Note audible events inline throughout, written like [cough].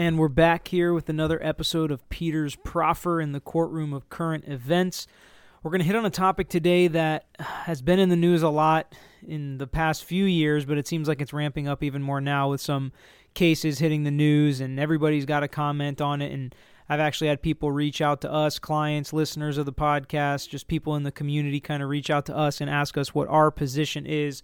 And we're back here with another episode of Peter's Proffer in the courtroom of current events. We're going to hit on a topic today that has been in the news a lot in the past few years, but it seems like it's ramping up even more now with some cases hitting the news, and everybody's got a comment on it. And I've actually had people reach out to us, clients, listeners of the podcast, just people in the community kind of reach out to us and ask us what our position is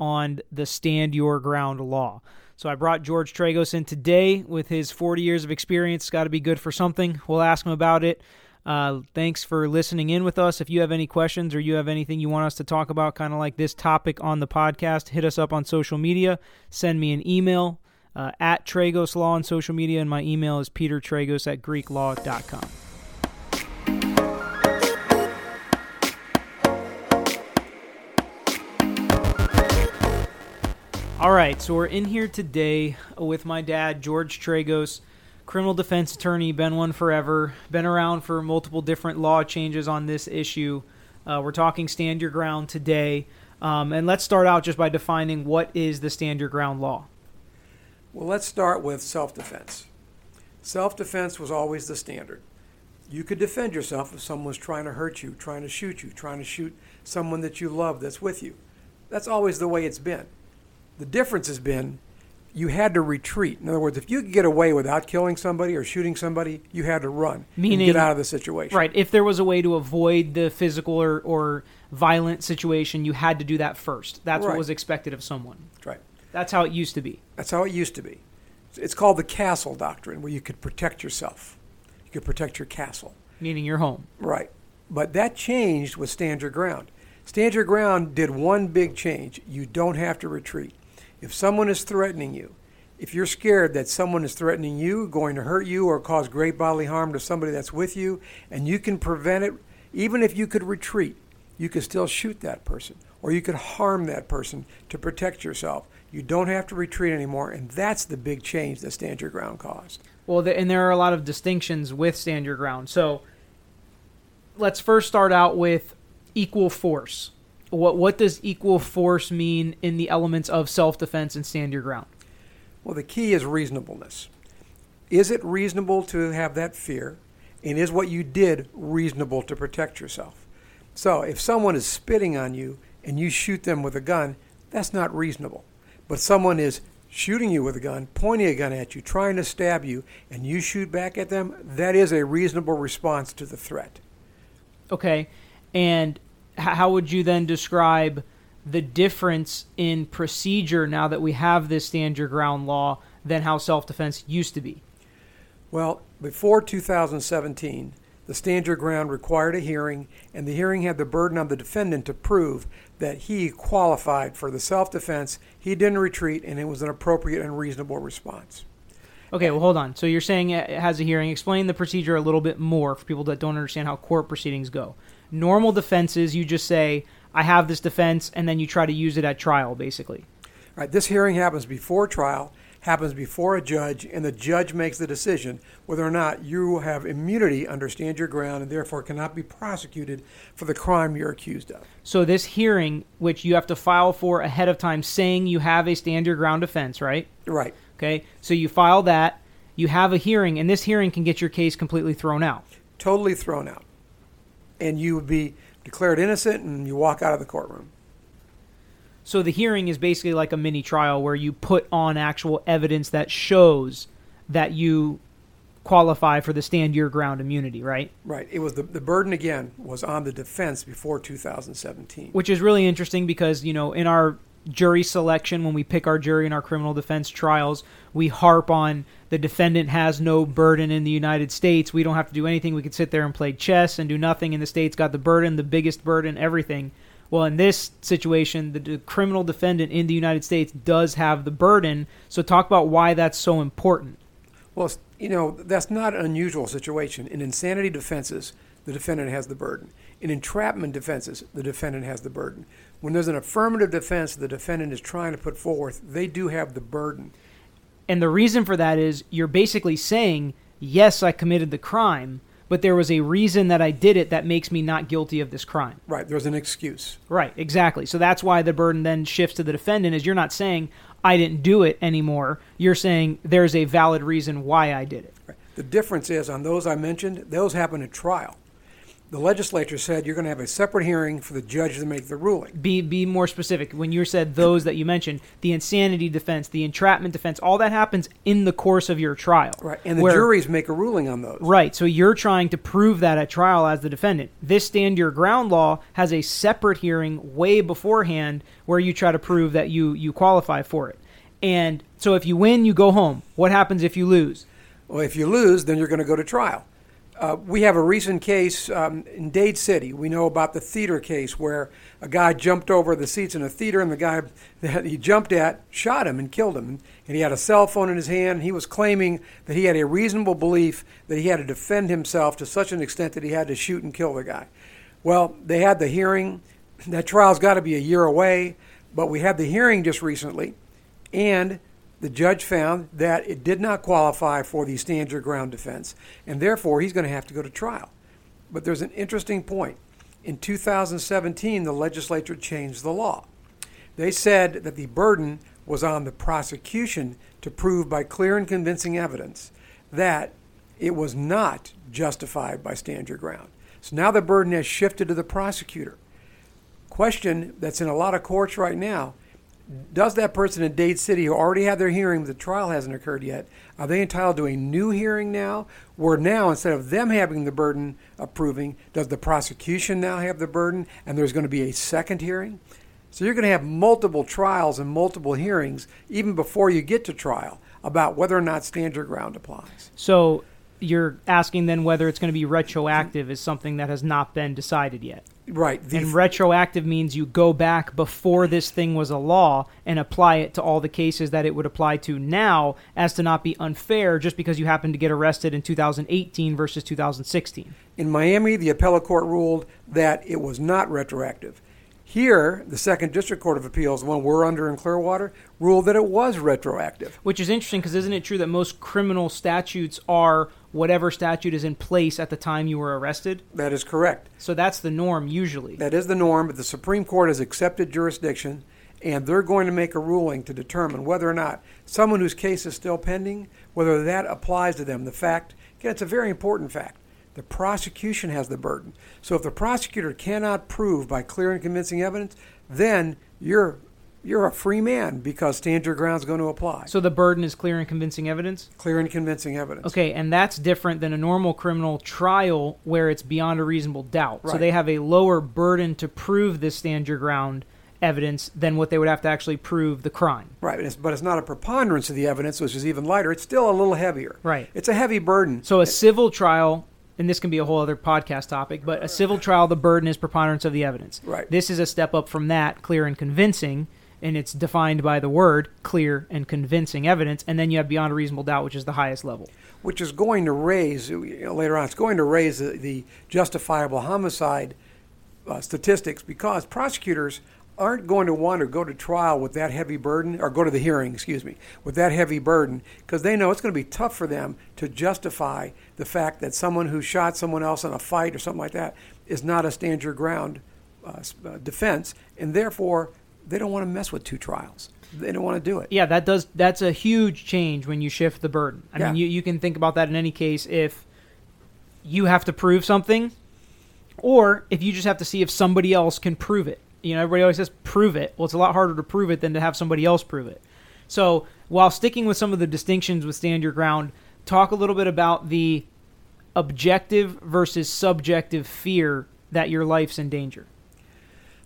on the stand your ground law. So I brought George Tragos in today with his 40 years of experience. It's got to be good for something. We'll ask him about it. Uh, thanks for listening in with us. If you have any questions or you have anything you want us to talk about, kind of like this topic on the podcast, hit us up on social media. Send me an email uh, at Tragos Law on social media, and my email is petertragos at greeklaw.com. All right, so we're in here today with my dad, George Tragos, criminal defense attorney, been one forever, been around for multiple different law changes on this issue. Uh, we're talking stand your ground today. Um, and let's start out just by defining what is the stand your ground law. Well, let's start with self defense. Self defense was always the standard. You could defend yourself if someone was trying to hurt you, trying to shoot you, trying to shoot someone that you love that's with you. That's always the way it's been. The difference has been you had to retreat. In other words, if you could get away without killing somebody or shooting somebody, you had to run Meaning, and get out of the situation. Right. If there was a way to avoid the physical or, or violent situation, you had to do that first. That's Right. what was expected of someone. Right. That's how it used to be. That's how it used to be. It's called the castle doctrine, where you could protect yourself. You could protect your castle. Meaning your home. Right. But that changed with Stand Your Ground. Stand Your Ground did one big change. You don't have to retreat. If someone is threatening you, if you're scared that someone is threatening you, going to hurt you, or cause great bodily harm to somebody that's with you, and you can prevent it, even if you could retreat, you could still shoot that person, or you could harm that person to protect yourself. You don't have to retreat anymore, and that's the big change that Stand Your Ground caused. Well, and there are a lot of distinctions with stand your ground. So let's first start out with equal force. What what does equal force mean in the elements of self defense and stand your ground? Well, the key is reasonableness. Is it reasonable to have that fear? And is what you did reasonable to protect yourself? So, if someone is spitting on you and you shoot them with a gun, that's not reasonable. But someone is shooting you with a gun, pointing a gun at you, trying to stab you, and you shoot back at them, that is a reasonable response to the threat. Okay, and how would you then describe the difference in procedure now that we have this stand your ground law than how self defense used to be? Well, before 2017, the Stand Your Ground required a hearing, and the hearing had the burden on the defendant to prove that he qualified for the self defense, he didn't retreat, and it was an appropriate and reasonable response. Okay, well, hold on. So you're saying it has a hearing. Explain the procedure a little bit more for people that don't understand how court proceedings go. Normal defenses, you just say, I have this defense, and then you try to use it at trial, basically. All right, this hearing happens before trial, happens before a judge, and the judge makes the decision whether or not you have immunity under Stand Your Ground and therefore cannot be prosecuted for the crime you're accused of. So this hearing, which you have to file for ahead of time, saying you have a stand your ground defense, right? Right. Okay, so you file that, you have a hearing, and this hearing can get your case completely thrown out. Totally thrown out. And you would be declared innocent and you walk out of the courtroom. So the hearing is basically like a mini trial where you put on actual evidence that shows that you qualify for the stand your ground immunity, right? Right. It was the, the burden again was on the defense before 2017. Which is really interesting because, you know, in our jury selection, when we pick our jury in our criminal defense trials, we harp on the defendant has no burden in the United States. We don't have to do anything. We could sit there and play chess and do nothing. And the state's got the burden, the biggest burden, everything. Well, in this situation, the d- criminal defendant in the United States does have the burden. So, talk about why that's so important. Well, you know, that's not an unusual situation. In insanity defenses, the defendant has the burden. In entrapment defenses, the defendant has the burden. When there's an affirmative defense the defendant is trying to put forth, they do have the burden. And the reason for that is you're basically saying, yes, I committed the crime, but there was a reason that I did it that makes me not guilty of this crime. Right. There's an excuse. Right, exactly. So that's why the burden then shifts to the defendant is you're not saying I didn't do it anymore. You're saying there's a valid reason why I did it. Right. The difference is on those I mentioned, those happen at trial. The legislature said you're going to have a separate hearing for the judge to make the ruling. Be be more specific. When you said those that you mentioned, the insanity defense, the entrapment defense, all that happens in the course of your trial. Right. And the where- juries make a ruling on those. Right. So you're trying to prove that at trial as the defendant. This stand your ground law has a separate hearing way beforehand where you try to prove that you you qualify for it. And so if you win, you go home. What happens if you lose? Well, if you lose, then you're going to go to trial. Uh, we have a recent case um, in Dade City. We know about the theater case where a guy jumped over the seats in a theater, and the guy [laughs] that he jumped at shot him and killed him. And he had a cell phone in his hand. And he was claiming that he had a reasonable belief that he had to defend himself to such an extent that he had to shoot and kill the guy. Well, they had the hearing. That trial's got to be a year away, but we had the hearing just recently, and the judge found that it did not qualify for the stand your ground defense, and therefore he's going to have to go to trial. But there's an interesting point. In 2017, the legislature changed the law. They said that the burden was on the prosecution to prove by clear and convincing evidence that it was not justified by stand your ground. So now the burden has shifted to the prosecutor. Question that's in a lot of courts right now does that person in Dade City who already had their hearing, the trial hasn't occurred yet, are they entitled to a new hearing now? Where now, instead of them having the burden of proving, does the prosecution now have the burden and there's going to be a second hearing? So you're going to have multiple trials and multiple hearings even before you get to trial about whether or not stand your ground applies. So you're asking then whether it's going to be retroactive is something that has not been decided yet. Right. The And retroactive means you go back before this thing was a law and apply it to all the cases that it would apply to now as to not be unfair just because you happen to get arrested in 2018 versus 2016. In Miami, the appellate court ruled that it was not retroactive. Here, the Second District Court of Appeals, the one we're under in Clearwater, ruled that it was retroactive. Which is interesting because isn't it true that most criminal statutes are whatever statute is in place at the time you were arrested? That is correct. So that's the norm usually. That is the norm, but the Supreme Court has accepted jurisdiction, and they're going to make a ruling to determine whether or not someone whose case is still pending, whether that applies to them. The fact, again, it's a very important fact. The prosecution has the burden. So if the prosecutor cannot prove by clear and convincing evidence, then you're you're a free man because stand your ground is going to apply. So the burden is clear and convincing evidence? clear and convincing evidence. Okay, and that's different than a normal criminal trial where it's beyond a reasonable doubt. Right. So they have a lower burden to prove this stand your ground evidence than what they would have to actually prove the crime. Right, it's, but it's not a preponderance of the evidence, which is even lighter. It's still a little heavier. Right. It's a heavy burden. So a civil trial, and this can be a whole other podcast topic, but a civil trial, the burden is preponderance of the evidence. Right. This is a step up from that, clear and convincing, and it's defined by the word clear and convincing evidence, and then you have beyond a reasonable doubt, which is the highest level. which is going to raise you know, later on. It's going to raise the, the justifiable homicide uh, statistics because prosecutors aren't going to want to go to trial with that heavy burden, or go to the hearing, excuse me, with that heavy burden, because they know it's going to be tough for them to justify the fact that someone who shot someone else in a fight or something like that is not a stand your ground uh, uh, defense, and therefore they don't want to mess with two trials. They don't want to do it. Yeah, that does that's a huge change when you shift the burden. I Yeah. mean, you, you can think about that in any case if you have to prove something or if you just have to see if somebody else can prove it. You know, everybody always says prove it. Well, it's a lot harder to prove it than to have somebody else prove it. So, while sticking with some of the distinctions with stand your ground, talk a little bit about the objective versus subjective fear that your life's in danger.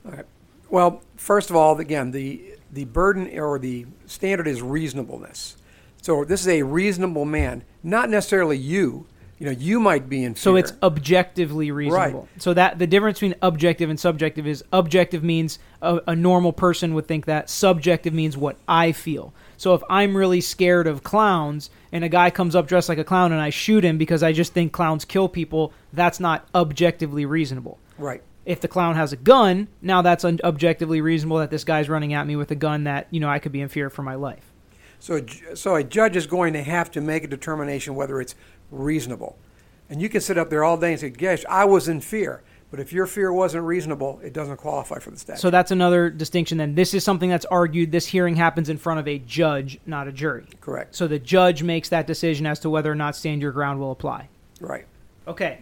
All right. Well, first of all, again, the the burden or the standard is reasonableness. So this is a reasonable man, not necessarily you. You know, you might be in fear. So it's objectively reasonable. So that the difference between objective and subjective is objective means a, a normal person would think that. Subjective means what I feel. So if I'm really scared of clowns and a guy comes up dressed like a clown and I shoot him because I just think clowns kill people, that's not objectively reasonable. right. If the clown has a gun, now that's un- objectively reasonable that this guy's running at me with a gun that, you know, I could be in fear for my life. So, a so a judge is going to have to make a determination whether it's reasonable. And you can sit up there all day and say, "Gosh, I was in fear." But if your fear wasn't reasonable, it doesn't qualify for the statute. So that's another distinction. Then this is something that's argued. This hearing happens in front of a judge, not a jury. Correct. So the judge makes that decision as to whether or not stand your ground will apply. Right. Okay.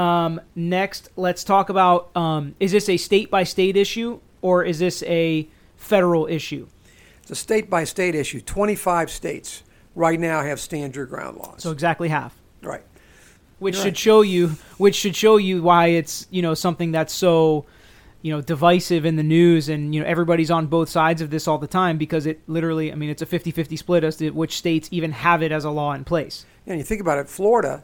Um, next, let's talk about um, is this a state by state issue or is this a federal issue? It's a state by state issue. 25 states right now have stand your ground laws. So exactly half. right. which You're should right. show you which should show you why it's you know something that's so you know divisive in the news and you know everybody's on both sides of this all the time because it literally i mean it's a 50-50 split as to which states even have it as a law in place And you think about it, Florida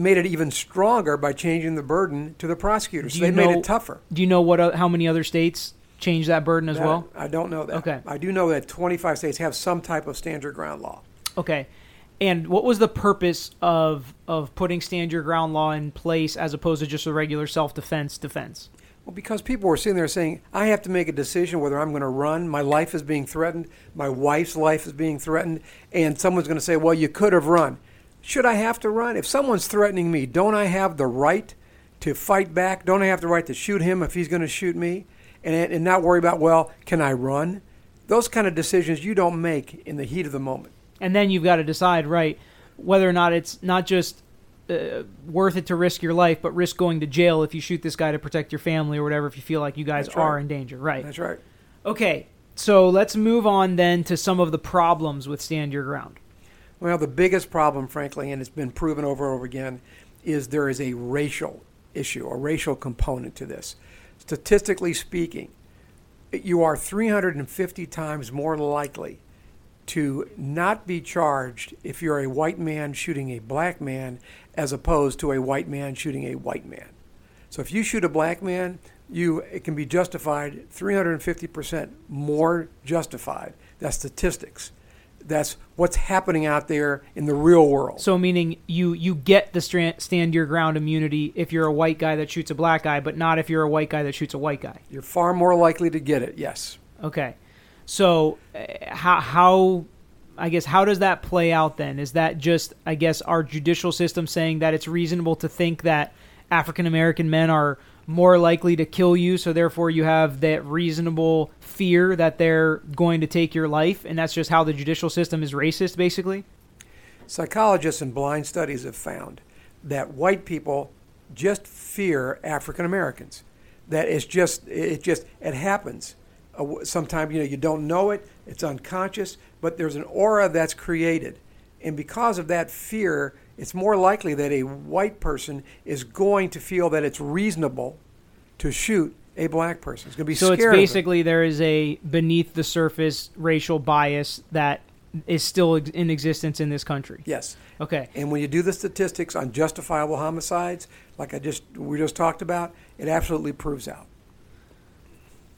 made it even stronger by changing the burden to the prosecutors. So they you made it tougher. do you know what uh, how many other states change that burden as That- well I don't know that. Okay. I do know that 25 states have some type of stand your ground law. okay and what was the purpose of of putting stand your ground law in place as opposed to just a regular self-defense defense Well, because people were sitting there saying, I have to make a decision whether I'm going to run. My life is being threatened. My wife's life is being threatened. And someone's going to say, Well, you could have run. Should I have to run? If someone's threatening me, don't I have the right to fight back? Don't I have the right to shoot him if he's going to shoot me? And, and not worry about, well, can I run? Those kind of decisions you don't make in the heat of the moment. and then you've got to decide right whether or not it's not just uh, worth it to risk your life but risk going to jail if you shoot this guy to protect your family or whatever if you feel like you guys That's right. are in danger right That's right. okay so let's move on then to some of the problems with stand your ground Well, the biggest problem, frankly, and it's been proven over and over again, is there is a racial issue, a racial component to this. Statistically speaking, you are 350 times more likely to not be charged if you're a white man shooting a black man as opposed to a white man shooting a white man. So if you shoot a black man, you it can be justified 350% more justified. That's statistics. That's what's happening out there in the real world. so meaning you you get the stra- stand your ground immunity if you're a white guy that shoots a black guy but not if you're a white guy that shoots a white guy You're far more likely to get it. Yes. Okay. So uh, how how I guess how does that play out then? Is that just I guess our judicial system saying that it's reasonable to think that African American men are more likely to kill you, so therefore you have that reasonable fear that they're going to take your life, and that's just how the judicial system is racist, basically? Psychologists and blind studies have found that white people just fear African Americans. That it's just it just it happens. Sometimes you know you don't know it; it's unconscious, but there's an aura that's created, and because of that fear, it's more likely that a white person is going to feel that it's reasonable to shoot a black person. It's going to be So it's of it. basically there is a beneath the surface racial bias that is still in existence in this country. yes. Okay. And when you do the statistics on justifiable homicides, like I just we just talked about, it absolutely proves out.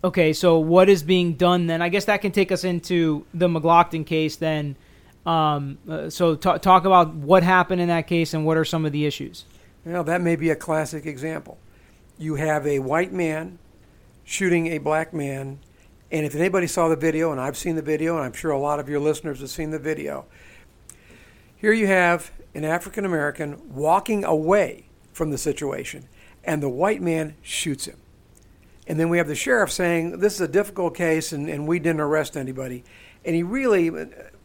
Okay, so what is being done then? I guess that can take us into the McGlockton case then. Um, uh, so ta talk about what happened in that case and what are some of the issues. Well, that may be a classic example. You have a white man shooting a black man, and if anybody saw the video, and I've seen the video, and I'm sure a lot of your listeners have seen the video, here you have an African American walking away from the situation, and the white man shoots him. And then we have the sheriff saying, This is a difficult case, and, and we didn't arrest anybody. And he really,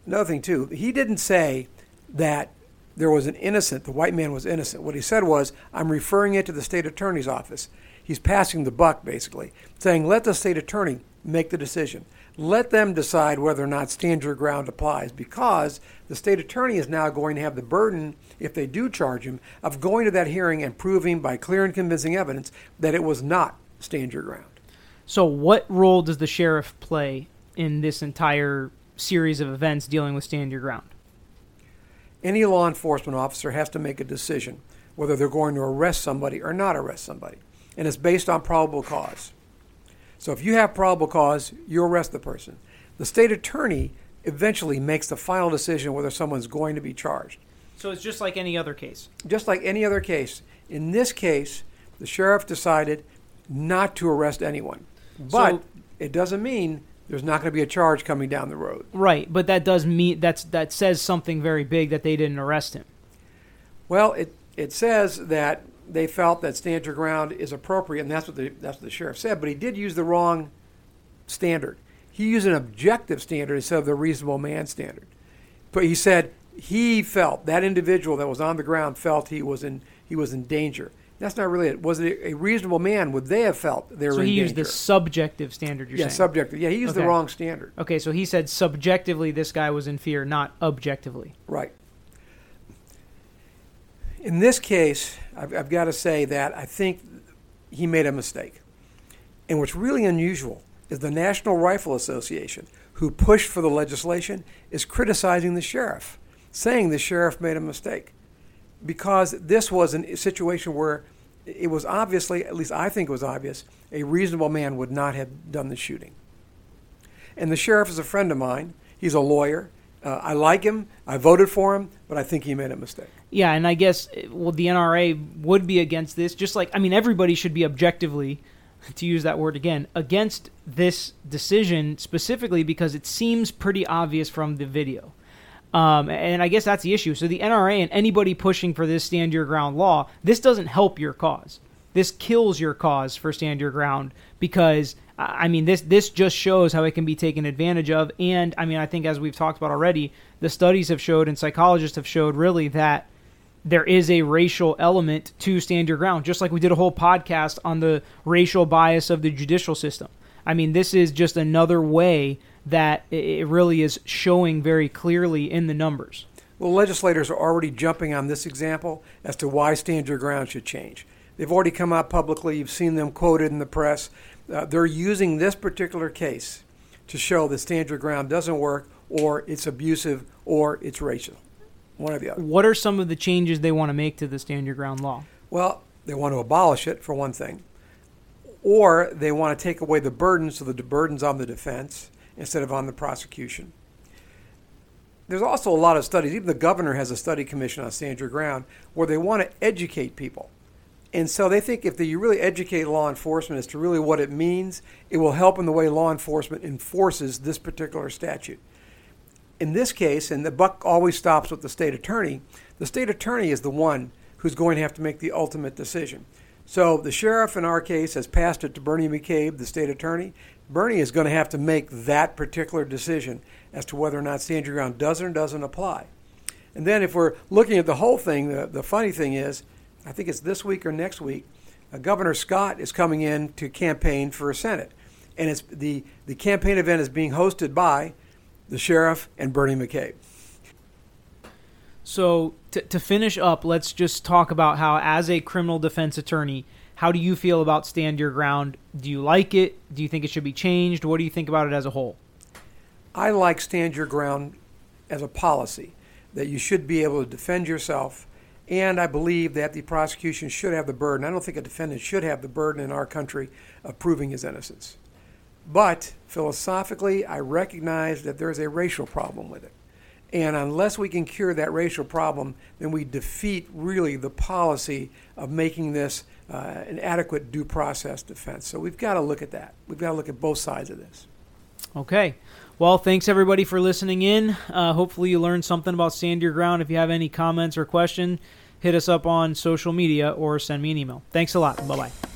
another thing too, he didn't say that there was an innocent, the white man was innocent. What he said was, I'm referring it to the state attorney's office. He's passing the buck, basically, saying, Let the state attorney make the decision. Let them decide whether or not stand your ground applies because the state attorney is now going to have the burden, if they do charge him, of going to that hearing and proving by clear and convincing evidence that it was not stand your ground. So what role does the sheriff play in this entire series of events dealing with stand your ground? Any law enforcement officer has to make a decision whether they're going to arrest somebody or not arrest somebody. And it's based on probable cause. So if you have probable cause, you arrest the person. The state attorney eventually makes the final decision whether someone's going to be charged. So it's just like any other case. Just like any other case. In this case, the sheriff decided not to arrest anyone. But So- it doesn't mean there's not going to be a charge coming down the road. Right, but that does mean that's that says something very big that they didn't arrest him. Well, it it says that they felt that stand your ground is appropriate, and that's what the that's what the sheriff said. But he did use the wrong standard. He used an objective standard instead of the reasonable man standard. But he said he felt that individual that was on the ground felt he was in he was in danger. That's not really it. Was it a reasonable man? Would they have felt they were So he danger? used the subjective standard. You're yeah, saying. subjective. Yeah, he used Okay. the wrong standard. okay, so he said subjectively this guy was in fear, not objectively. Right. In this case, I've, I've got to say that I think he made a mistake. And what's really unusual is the National Rifle Association, who pushed for the legislation, is criticizing the sheriff, saying the sheriff made a mistake. Because this was a situation where it was obviously, at least I think it was obvious, a reasonable man would not have done the shooting. And the sheriff is a friend of mine. He's a lawyer. Uh, I like him. I voted for him, but I think he made a mistake. Yeah, and I guess well, the NRA would be against this. Just like I mean, everybody should be objectively, to use that word again, against this decision specifically because it seems pretty obvious from the video. Um, and I guess that's the issue. So the NRA and anybody pushing for this stand your ground law, this doesn't help your cause. This kills your cause for stand your ground because I mean this this just shows how it can be taken advantage of. And I mean I think as we've talked about already, the studies have showed and psychologists have showed really that there is a racial element to stand your ground, just like we did a whole podcast on the racial bias of the judicial system. I mean, this is just another way that it really is showing very clearly in the numbers. Well, legislators are already jumping on this example as to why stand your ground should change. They've already come out publicly. You've seen them quoted in the press. Uh, they're using this particular case to show that stand your ground doesn't work, or it's abusive, or it's racial. One or the other. What are some of the changes they want to make to the stand your ground law? Well, they want to abolish it, for one thing, or they want to take away the burden so the burden's on the defense instead of on the prosecution. There's also a lot of studies, even the governor has a study commission on Your Ground, where they want to educate people. And so they think if you really educate law enforcement as to really what it means, it will help in the way law enforcement enforces this particular statute in this case, and the buck always stops with the state attorney, the state attorney is the one who's going to have to make the ultimate decision. So the sheriff in our case has passed it to Bernie McCabe, the state attorney. Bernie is going to have to make that particular decision as to whether or not stand your ground does or doesn't apply. And then if we're looking at the whole thing, the, the funny thing is, I think it's this week or next week, uh, Governor Scott is coming in to campaign for a Senate. And it's the, the campaign event is being hosted by the sheriff and Bernie McCabe. So to, to finish up, let's just talk about how, as a criminal defense attorney, how do you feel about stand your ground? Do you like it? Do you think it should be changed? What do you think about it as a whole? I like stand your ground as a policy that you should be able to defend yourself. And I believe that the prosecution should have the burden. I don't think a defendant should have the burden in our country of proving his innocence. But philosophically, I recognize that there's a racial problem with it. And unless we can cure that racial problem, then we defeat really the policy of making this uh, an adequate due process defense. So we've got to look at that. We've got to look at both sides of this. Okay. Well, thanks everybody for listening in. Uh, hopefully, you learned something about Stand Your Ground. If you have any comments or question, hit us up on social media or send me an email. Thanks a lot. Bye bye.